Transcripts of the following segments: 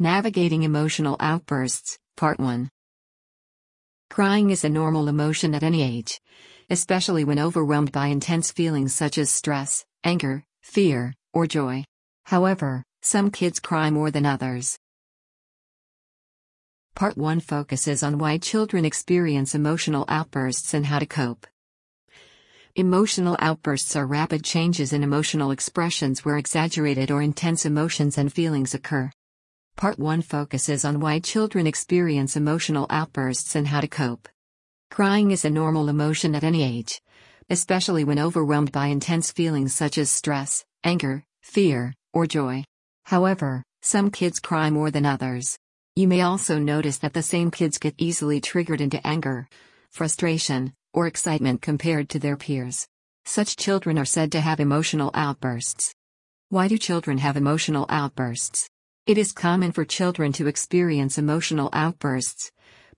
Navigating Emotional Outbursts, Part 1. Crying is a normal emotion at any age, especially when overwhelmed by intense feelings such as stress, anger, fear, or joy. However, some kids cry more than others. Part 1 focuses on why children experience emotional outbursts and how to cope. Emotional outbursts are rapid changes in emotional expressions where exaggerated or intense emotions and feelings occur. Part 1 focuses on why children experience emotional outbursts and how to cope. Crying is a normal emotion at any age, especially when overwhelmed by intense feelings such as stress, anger, fear, or joy. However, some kids cry more than others. You may also notice that the same kids get easily triggered into anger, frustration, or excitement compared to their peers. Such children are said to have emotional outbursts. Why do children have emotional outbursts? It is common for children to experience emotional outbursts,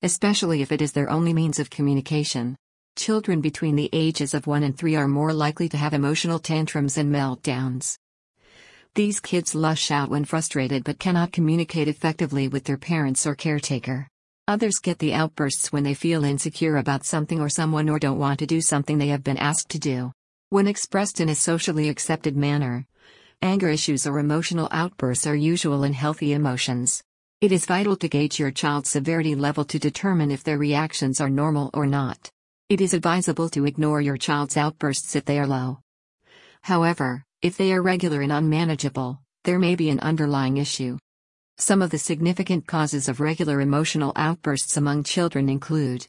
especially if it is their only means of communication. Children between the ages of 1 and 3 are more likely to have emotional tantrums and meltdowns. These kids lush out when frustrated but cannot communicate effectively with their parents or caretaker. Others get the outbursts when they feel insecure about something or someone or don't want to do something they have been asked to do. When expressed in a socially accepted manner, Anger issues or emotional outbursts are usual in healthy emotions. It is vital to gauge your child's severity level to determine if their reactions are normal or not. It is advisable to ignore your child's outbursts if they are low. However, if they are regular and unmanageable, there may be an underlying issue. Some of the significant causes of regular emotional outbursts among children include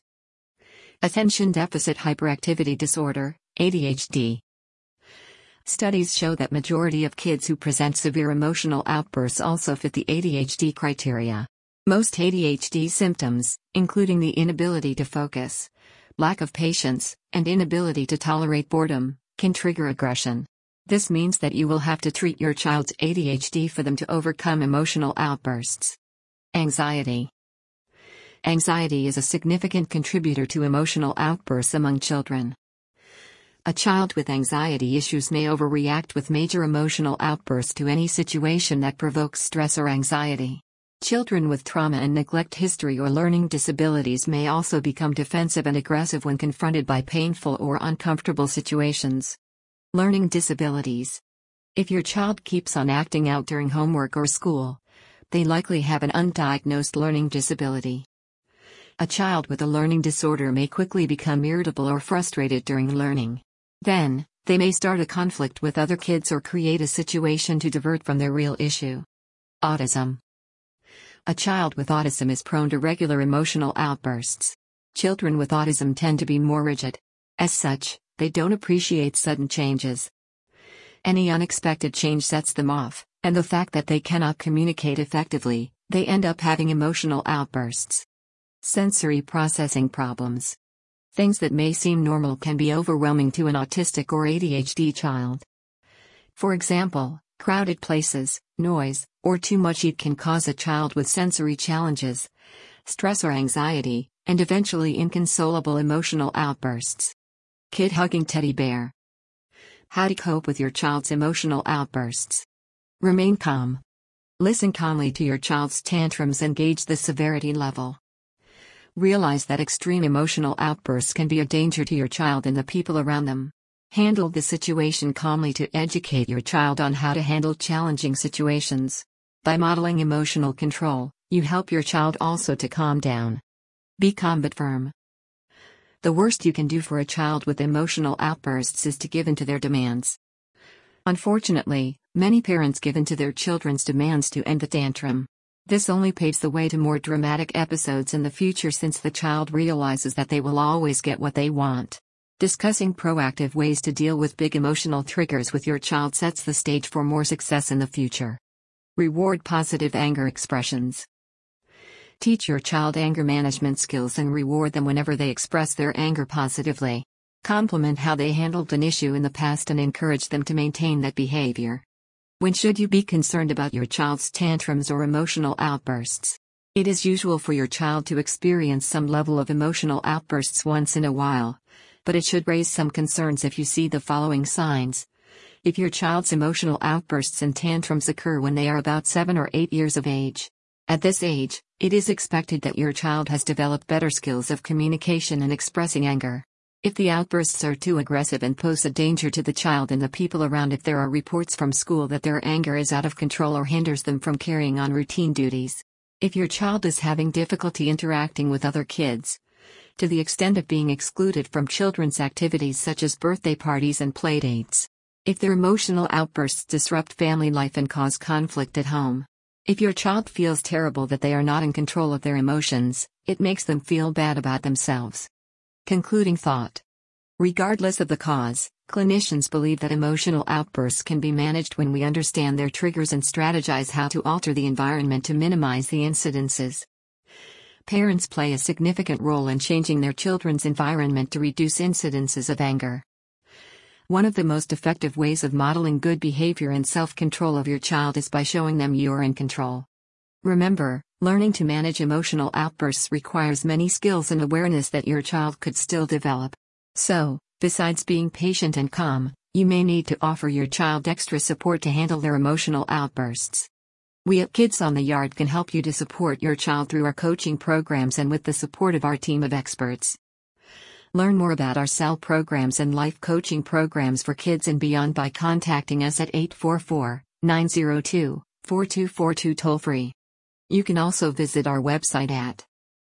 Attention Deficit Hyperactivity Disorder, ADHD. Studies show that majority of kids who present severe emotional outbursts also fit the ADHD criteria. Most ADHD symptoms, including the inability to focus, lack of patience, and inability to tolerate boredom, can trigger aggression. This means that you will have to treat your child's ADHD for them to overcome emotional outbursts. Anxiety. Anxiety is a significant contributor to emotional outbursts among children. A child with anxiety issues may overreact with major emotional outbursts to any situation that provokes stress or anxiety. Children with trauma and neglect history or learning disabilities may also become defensive and aggressive when confronted by painful or uncomfortable situations. Learning disabilities. If your child keeps on acting out during homework or school, they likely have an undiagnosed learning disability. A child with a learning disorder may quickly become irritable or frustrated during learning. Then, they may start a conflict with other kids or create a situation to divert from their real issue. Autism. A child with autism is prone to regular emotional outbursts. Children with autism tend to be more rigid. As such, they don't appreciate sudden changes. Any unexpected change sets them off, and the fact that they cannot communicate effectively, they end up having emotional outbursts. Sensory processing problems. Things that may seem normal can be overwhelming to an autistic or ADHD child. For example, crowded places, noise, or too much heat can cause a child with sensory challenges, stress or anxiety, and eventually inconsolable emotional outbursts. Kid hugging teddy bear. How to cope with your child's emotional outbursts. Remain calm. Listen calmly to your child's tantrums and gauge the severity level. Realize that extreme emotional outbursts can be a danger to your child and the people around them. Handle the situation calmly to educate your child on how to handle challenging situations. By modeling emotional control, you help your child also to calm down. Be calm but firm. The worst you can do for a child with emotional outbursts is to give in to their demands. Unfortunately, many parents give in to their children's demands to end the tantrum. This only paves the way to more dramatic episodes in the future since the child realizes that they will always get what they want. Discussing proactive ways to deal with big emotional triggers with your child sets the stage for more success in the future. Reward positive anger expressions. Teach your child anger management skills and reward them whenever they express their anger positively. Compliment how they handled an issue in the past and encourage them to maintain that behavior. When should you be concerned about your child's tantrums or emotional outbursts? It is usual for your child to experience some level of emotional outbursts once in a while, but it should raise some concerns if you see the following signs. If your child's emotional outbursts and tantrums occur when they are about 7 or 8 years of age, At this age, it is expected that your child has developed better skills of communication and expressing anger. If the outbursts are too aggressive and pose a danger to the child and the people around, if there are reports from school that their anger is out of control or hinders them from carrying on routine duties. If your child is having difficulty interacting with other kids, to the extent of being excluded from children's activities such as birthday parties and playdates. If their emotional outbursts disrupt family life and cause conflict at home. If your child feels terrible that they are not in control of their emotions, it makes them feel bad about themselves. Concluding thought. Regardless of the cause, clinicians believe that emotional outbursts can be managed when we understand their triggers and strategize how to alter the environment to minimize the incidences. Parents play a significant role in changing their children's environment to reduce incidences of anger. One of the most effective ways of modeling good behavior and self control of your child is by showing them you're in control. Remember, learning to manage emotional outbursts requires many skills and awareness that your child could still develop. So, besides being patient and calm, you may need to offer your child extra support to handle their emotional outbursts. We at Kids on the Yard can help you to support your child through our coaching programs and with the support of our team of experts. Learn more about our SEL programs and life coaching programs for kids and beyond by contacting us at 844 902 4242 toll free. You can also visit our website at